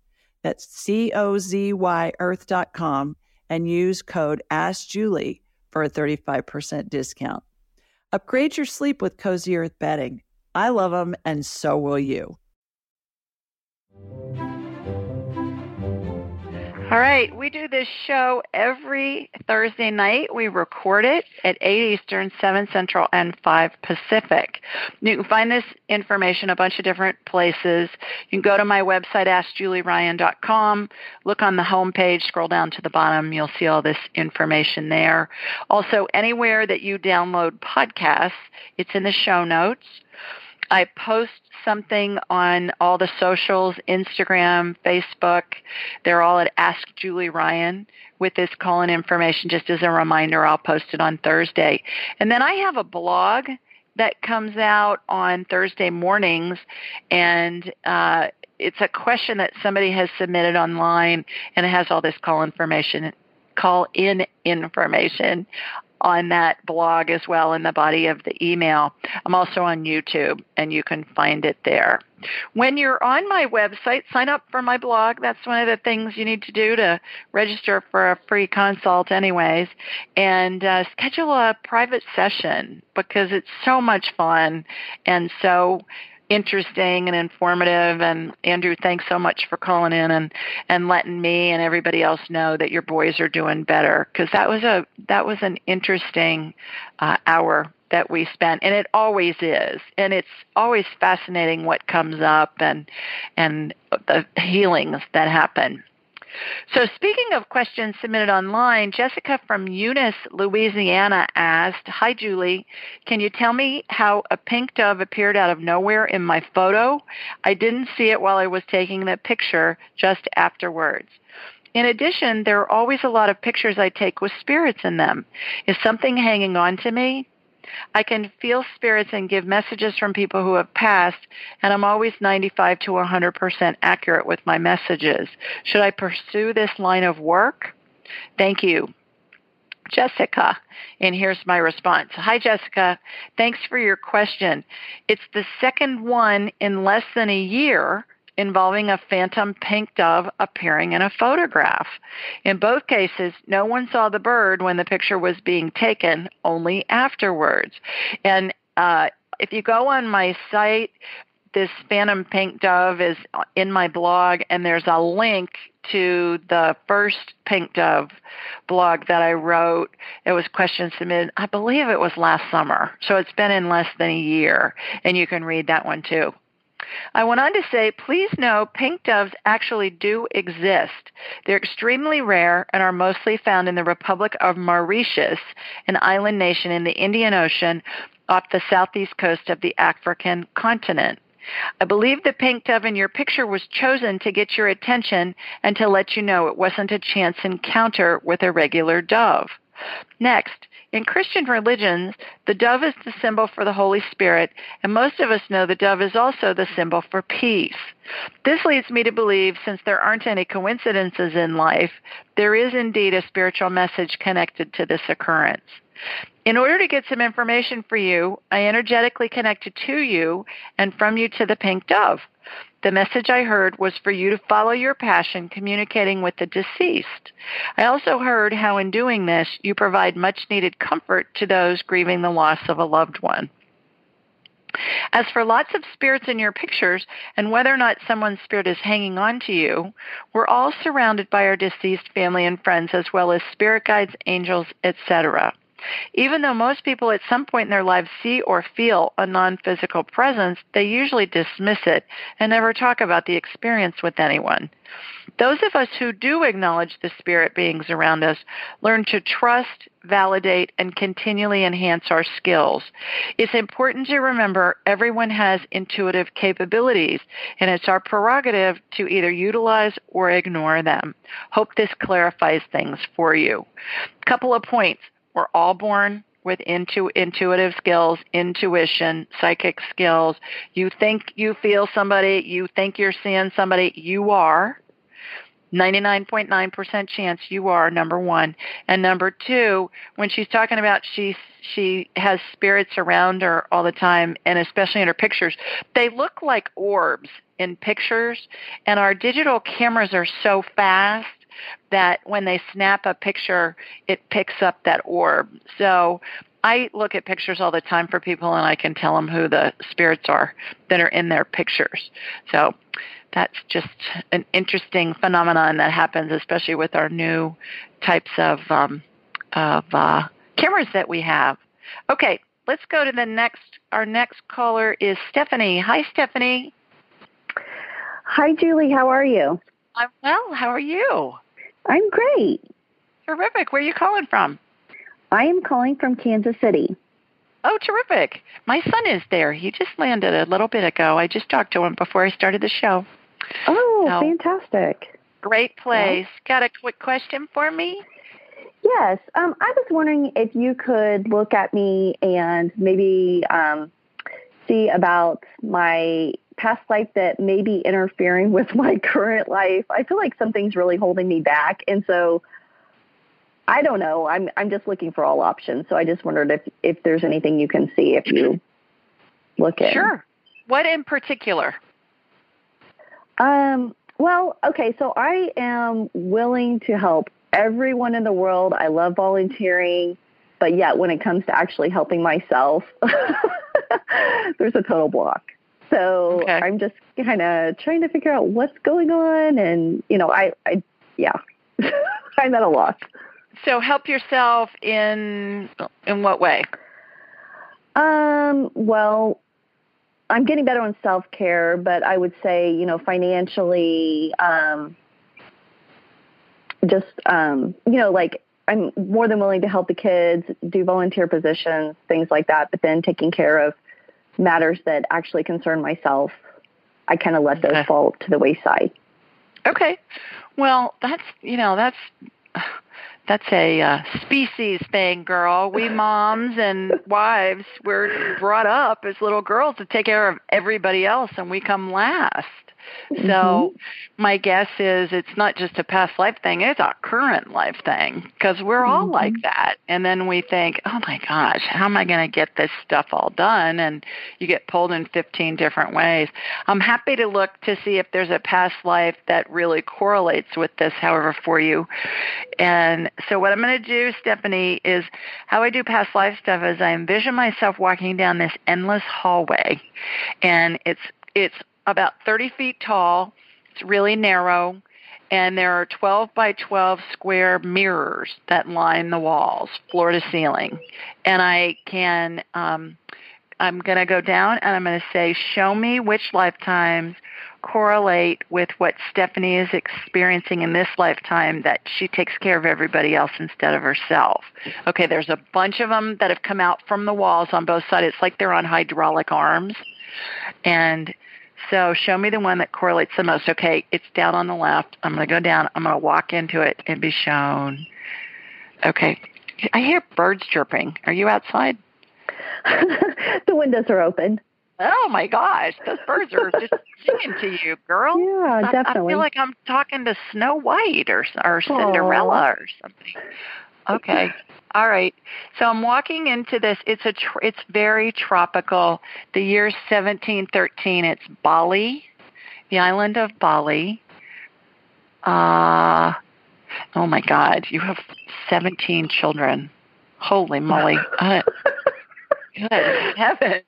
That's C O Z Y earth.com and use code AskJulie for a 35% discount. Upgrade your sleep with Cozy Earth bedding. I love them, and so will you. All right, we do this show every Thursday night. We record it at 8 Eastern, 7 Central, and 5 Pacific. You can find this information a bunch of different places. You can go to my website, AskJulieRyan.com, look on the homepage, scroll down to the bottom, you'll see all this information there. Also, anywhere that you download podcasts, it's in the show notes. I post something on all the socials, Instagram, Facebook. They're all at Ask Julie Ryan with this call-in information. Just as a reminder, I'll post it on Thursday. And then I have a blog that comes out on Thursday mornings, and uh, it's a question that somebody has submitted online, and it has all this call information, call in information on that blog as well in the body of the email. I'm also on YouTube and you can find it there. When you're on my website, sign up for my blog. That's one of the things you need to do to register for a free consult, anyways, and uh, schedule a private session because it's so much fun and so interesting and informative. And Andrew, thanks so much for calling in and and letting me and everybody else know that your boys are doing better. Because that was a that was an interesting uh, hour that we spent and it always is. And it's always fascinating what comes up and and the healings that happen so, speaking of questions submitted online, Jessica from Eunice, Louisiana asked Hi, Julie. Can you tell me how a pink dove appeared out of nowhere in my photo? I didn't see it while I was taking the picture, just afterwards. In addition, there are always a lot of pictures I take with spirits in them. Is something hanging on to me? I can feel spirits and give messages from people who have passed, and I'm always 95 to 100% accurate with my messages. Should I pursue this line of work? Thank you. Jessica, and here's my response. Hi, Jessica. Thanks for your question. It's the second one in less than a year involving a phantom pink dove appearing in a photograph. In both cases, no one saw the bird when the picture was being taken, only afterwards. And uh, if you go on my site, this phantom pink dove is in my blog, and there's a link to the first pink dove blog that I wrote. It was question submitted, I believe it was last summer. So it's been in less than a year, and you can read that one too. I went on to say, please know pink doves actually do exist. They're extremely rare and are mostly found in the Republic of Mauritius, an island nation in the Indian Ocean off the southeast coast of the African continent. I believe the pink dove in your picture was chosen to get your attention and to let you know it wasn't a chance encounter with a regular dove. Next, in Christian religions, the dove is the symbol for the Holy Spirit, and most of us know the dove is also the symbol for peace. This leads me to believe, since there aren't any coincidences in life, there is indeed a spiritual message connected to this occurrence. In order to get some information for you, I energetically connected to you and from you to the pink dove. The message I heard was for you to follow your passion communicating with the deceased. I also heard how in doing this, you provide much needed comfort to those grieving the loss of a loved one. As for lots of spirits in your pictures and whether or not someone's spirit is hanging on to you, we're all surrounded by our deceased family and friends as well as spirit guides, angels, etc. Even though most people at some point in their lives see or feel a non-physical presence, they usually dismiss it and never talk about the experience with anyone. Those of us who do acknowledge the spirit beings around us learn to trust, validate, and continually enhance our skills. It's important to remember everyone has intuitive capabilities, and it's our prerogative to either utilize or ignore them. Hope this clarifies things for you. Couple of points. We're all born with intu- intuitive skills, intuition, psychic skills. You think you feel somebody, you think you're seeing somebody, you are. 99.9% chance you are number 1 and number 2 when she's talking about she she has spirits around her all the time and especially in her pictures they look like orbs in pictures and our digital cameras are so fast that when they snap a picture it picks up that orb so I look at pictures all the time for people and I can tell them who the spirits are that are in their pictures. So that's just an interesting phenomenon that happens, especially with our new types of um, of uh, cameras that we have. Okay, let's go to the next. Our next caller is Stephanie. Hi, Stephanie. Hi, Julie. How are you? I'm well. How are you? I'm great. Terrific. Where are you calling from? I am calling from Kansas City. Oh, terrific. My son is there. He just landed a little bit ago. I just talked to him before I started the show. Oh, so, fantastic. Great place. Got a quick question for me? Yes. Um, I was wondering if you could look at me and maybe um, see about my past life that may be interfering with my current life. I feel like something's really holding me back. And so I don't know. I'm I'm just looking for all options. So I just wondered if if there's anything you can see if you look at. Sure. What in particular? Um, well, okay, so I am willing to help everyone in the world. I love volunteering, but yet when it comes to actually helping myself, there's a total block. So okay. I'm just kind of trying to figure out what's going on, and you know, I, I, yeah, I'm at a loss. So help yourself in in what way? Um, well, I'm getting better on self care, but I would say, you know, financially, um, just, um, you know, like I'm more than willing to help the kids, do volunteer positions, things like that, but then taking care of matters that actually concern myself, I kind of let those okay. fall to the wayside. Okay. Well, that's, you know, that's that's a uh, species thing, girl. We moms and wives, we're brought up as little girls to take care of everybody else, and we come last. Mm-hmm. So my guess is it's not just a past life thing, it's a current life thing because we're all mm-hmm. like that. And then we think, oh my gosh, how am I going to get this stuff all done? And you get pulled in 15 different ways. I'm happy to look to see if there's a past life that really correlates with this, however, for you. And so what I'm going to do, Stephanie, is how I do past life stuff is I envision myself walking down this endless hallway and it's it's about 30 feet tall. It's really narrow. And there are 12 by 12 square mirrors that line the walls, floor to ceiling. And I can, um, I'm going to go down and I'm going to say, show me which lifetimes correlate with what Stephanie is experiencing in this lifetime that she takes care of everybody else instead of herself. Okay, there's a bunch of them that have come out from the walls on both sides. It's like they're on hydraulic arms. And so show me the one that correlates the most. Okay, it's down on the left. I'm going to go down. I'm going to walk into it and be shown. Okay. I hear birds chirping. Are you outside? the windows are open. Oh my gosh, those birds are just singing to you, girl. Yeah, definitely. I, I feel like I'm talking to Snow White or or Cinderella Aww. or something. Okay. All right. So I'm walking into this. It's a. Tr- it's very tropical. The year 1713. It's Bali, the island of Bali. Uh, oh my God! You have 17 children. Holy moly! uh, good heaven.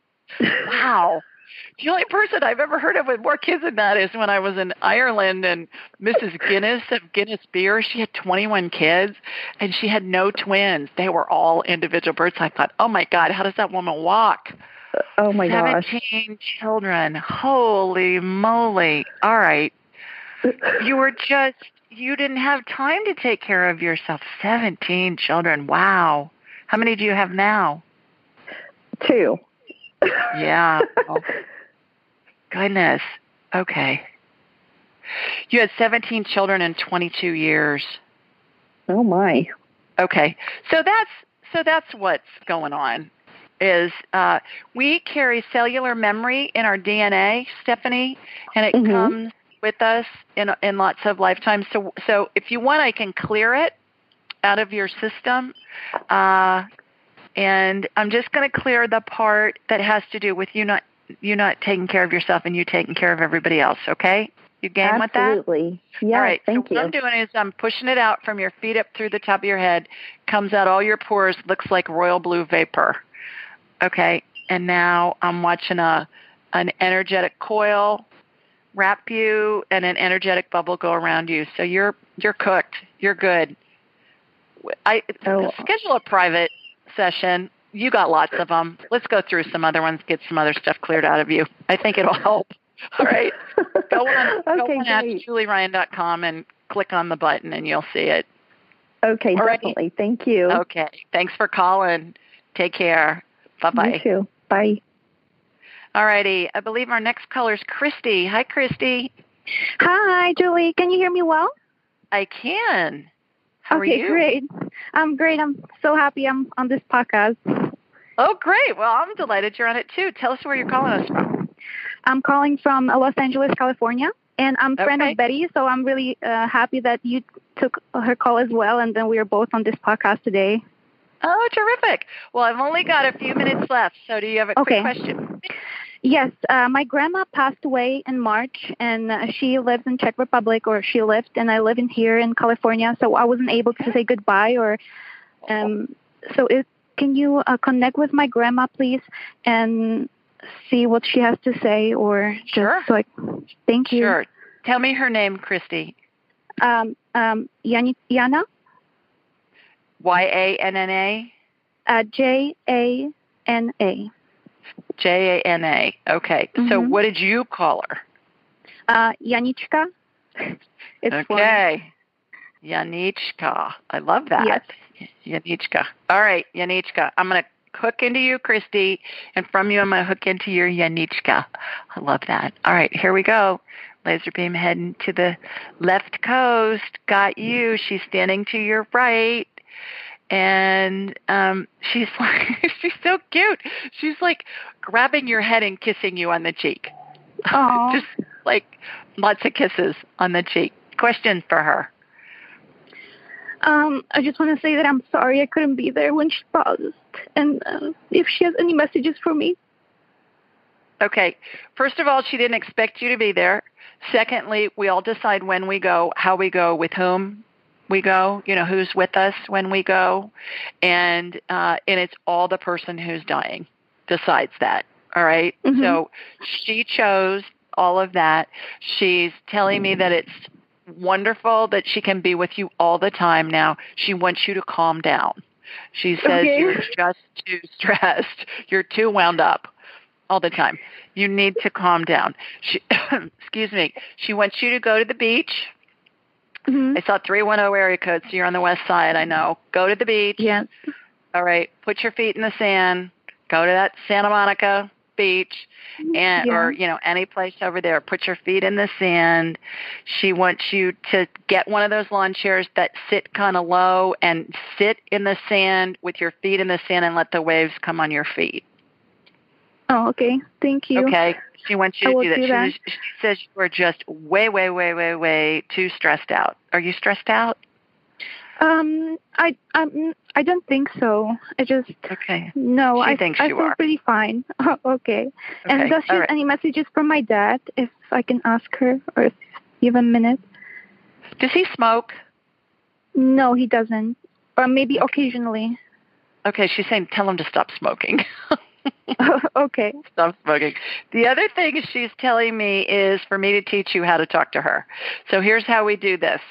Wow. The only person I've ever heard of with more kids than that is when I was in Ireland and Mrs. Guinness of Guinness Beer, she had 21 kids and she had no twins. They were all individual births. I thought, oh my God, how does that woman walk? Oh my 17 gosh. children. Holy moly. All right. You were just, you didn't have time to take care of yourself. 17 children. Wow. How many do you have now? Two. Yeah. goodness. Okay. You had 17 children in 22 years. Oh my. Okay. So that's so that's what's going on. Is uh, we carry cellular memory in our DNA, Stephanie, and it Mhm. comes with us in in lots of lifetimes. So so if you want, I can clear it out of your system. Uh, and I'm just going to clear the part that has to do with you not you not taking care of yourself and you taking care of everybody else. Okay, you game with that? Absolutely. Yeah. all right. Thank so you. what I'm doing is I'm pushing it out from your feet up through the top of your head, comes out all your pores, looks like royal blue vapor. Okay, and now I'm watching a an energetic coil wrap you and an energetic bubble go around you. So you're you're cooked. You're good. I Oh. schedule a private session. You got lots of them. Let's go through some other ones, get some other stuff cleared out of you. I think it'll help. All right. Go on, go okay, on great. AskJulieRyan.com and click on the button and you'll see it. Okay, All right. definitely. Thank you. Okay. Thanks for calling. Take care. Bye You bye. too. Bye. All righty. I believe our next caller is Christy. Hi, Christy. Hi, Julie. Can you hear me well? I can. How okay, are you? great. I'm great. I'm so happy I'm on this podcast. Oh, great. Well, I'm delighted you're on it too. Tell us where you're calling us from. I'm calling from uh, Los Angeles, California, and I'm a friend of Betty, so I'm really uh, happy that you took her call as well, and then we are both on this podcast today. Oh, terrific. Well, I've only got a few minutes left, so do you have a Okay. quick question? Yes, uh, my grandma passed away in March, and uh, she lives in Czech Republic, or she lived, and I live in here in California, so I wasn't able to say goodbye. Or, um, so it, can you uh, connect with my grandma, please, and see what she has to say, or just Sure. so I, thank you. Sure. Tell me her name, Christy. Um, um, Yana, Y A N N A uh, J A N A, J A N A. Okay. So Mhm. what did you call her? uh, Janička. It's okay. Janichka. I love that. Yes. Janichka. All right, Janichka. I'm going to hook into you, Christy, and from you, I'm going to hook into your Janichka. I love that. All right, here we go. Laser beam heading to the left coast. Got you. She's standing to your right. And um, she's like, she's so cute. She's like grabbing your head and kissing you on the cheek. Just like lots of kisses on the cheek. Question for her. Um, I just want to say that I'm sorry I couldn't be there when she paused, and uh, if she has any messages for me. Okay. First of all, she didn't expect you to be there. Secondly, we all decide when we go, how we go, with whom we go, you know, who's with us when we go. And uh and it's all the person who's dying decides that. All right? Mhm. So she chose all of that. She's telling me that it's wonderful that she can be with you all the time now. She wants you to calm down. She says Okay. you're just too stressed. You're too wound up all the time. You need to calm down. She, excuse me. She wants you to go to the beach. Mm-hmm. I saw 310 area code, so you're on the west side, I know. Go to the beach. Yes. All right. Put your feet in the sand. Go to that Santa Monica beach mm, and Yeah. or you know any place over there put your feet in the sand she wants you to get one of those lawn chairs that sit kind of low and sit in the sand with your feet in the sand and let the waves come on your feet Oh, okay. Thank you. Okay. She wants you I to do that. do that. was- she says you are just way, way, way, way, way too stressed out. Are you stressed out? Um, I um, I don't think so. I just Okay. no. She I thinks I feel are. pretty fine. okay. Okay. And does she All have any messages from my dad? If I can ask her, or if you have a minute? Does he smoke? No, he doesn't. Or maybe occasionally. Okay, she's saying tell him to stop smoking. okay. Stop smoking. The other thing she's telling me is for me to teach you how to talk to her. So here's how we do this.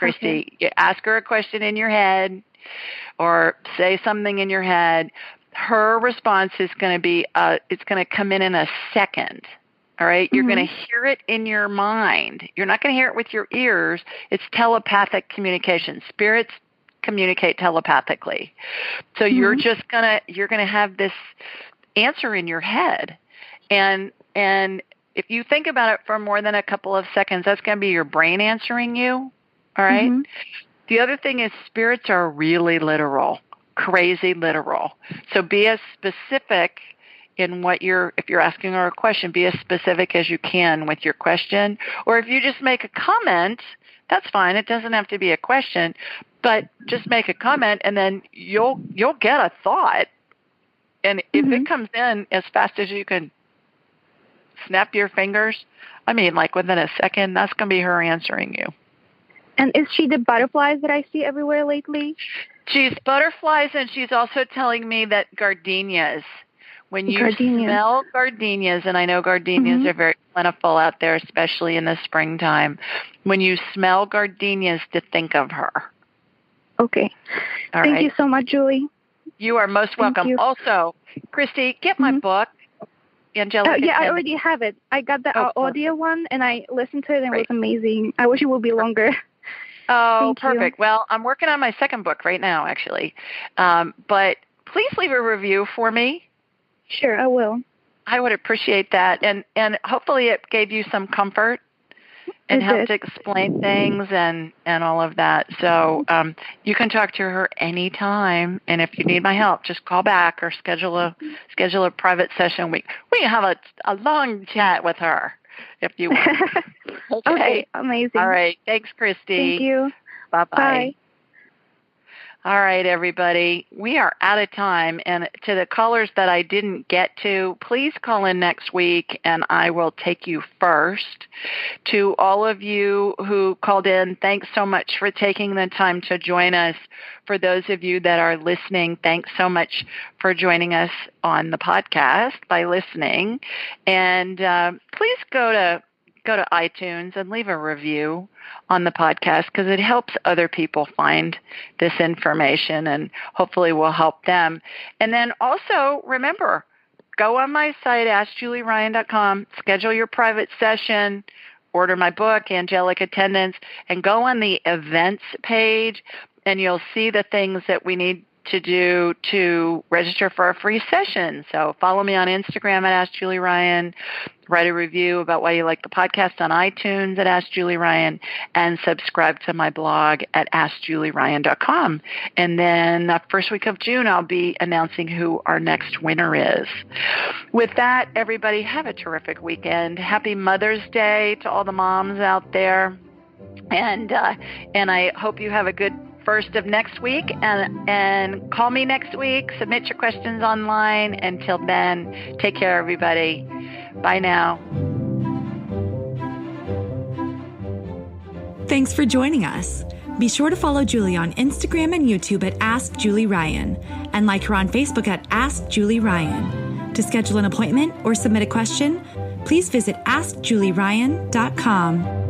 Christy, okay. ask her a question in your head or say something in your head. Her response is going to be uh it's going to come in in a second. All right? mm-hmm. You're going to hear it in your mind. You're not going to hear it with your ears. It's telepathic communication. Spirits communicate telepathically. So mm-hmm. you're just going to you're going to have this answer in your head. And and if you think about it for more than a couple of seconds, that's going to be your brain answering you. All right? mm-hmm. The other thing is spirits are really literal, crazy literal. So be as specific in what you're if you're asking her a question, be as specific as you can with your question. Or if you just make a comment, that's fine. It doesn't have to be a question, but just make a comment and then you'll you'll get a thought and if mm-hmm. it comes in as fast as you can snap your fingers, I mean, like within a second, that's going to be her answering you. And is she the butterflies that I see everywhere lately? She's butterflies, and she's also telling me that gardenias. When you gardenias. smell gardenias, and I know gardenias mm-hmm. are very plentiful out there, especially in the springtime. When you smell gardenias, to think of her. Okay. All Thank right. you so much, Julie. You are most welcome. Also, Christy, get my mm-hmm. book. Angelica. Uh, yeah, I already have it. I got the oh, audio one and I listened to it and it was amazing. I wish it would be longer. Oh, perfect. You. Well, I'm working on my second book right now, actually. Um, but please leave a review for me. Sure, I will. I would appreciate that, and and hopefully it gave you some comfort and help to explain things and and all of that. So um, you can talk to her anytime, and if you need my help, just call back or schedule a schedule a private session. We we have a a long chat with her if you want. okay. okay, amazing. All right, thanks, Christy. Thank you. Bye-bye. Bye. All right, everybody. We are out of time. And to the callers that I didn't get to, please call in next week and I will take you first. To all of you who called in, thanks so much for taking the time to join us. For those of you that are listening, thanks so much for joining us on the podcast by listening. And uh, please go to go to iTunes and leave a review on the podcast because it helps other people find this information and hopefully will help them. And then also remember, go on my site, askjulieryan.com, schedule your private session, order my book, Angelic Attendants, and go on the events page and you'll see the things that we need to do to register for a free session. So follow me on Instagram at Ask Julie Ryan, write a review about why you like the podcast on iTunes at Ask Julie Ryan, and subscribe to my blog at AskJulieRyan.com. And then the first week of June, I'll be announcing who our next winner is. With that, everybody have a terrific weekend. Happy Mother's Day to all the moms out there. And uh, and I hope you have a good first of next week and and call me next week submit your questions online until then take care everybody bye now thanks for joining us be sure to follow Julie on Instagram and YouTube at Ask Julie Ryan and like her on Facebook at Ask Julie Ryan. To schedule an appointment or submit a question, please visit AskJulieRyan.com.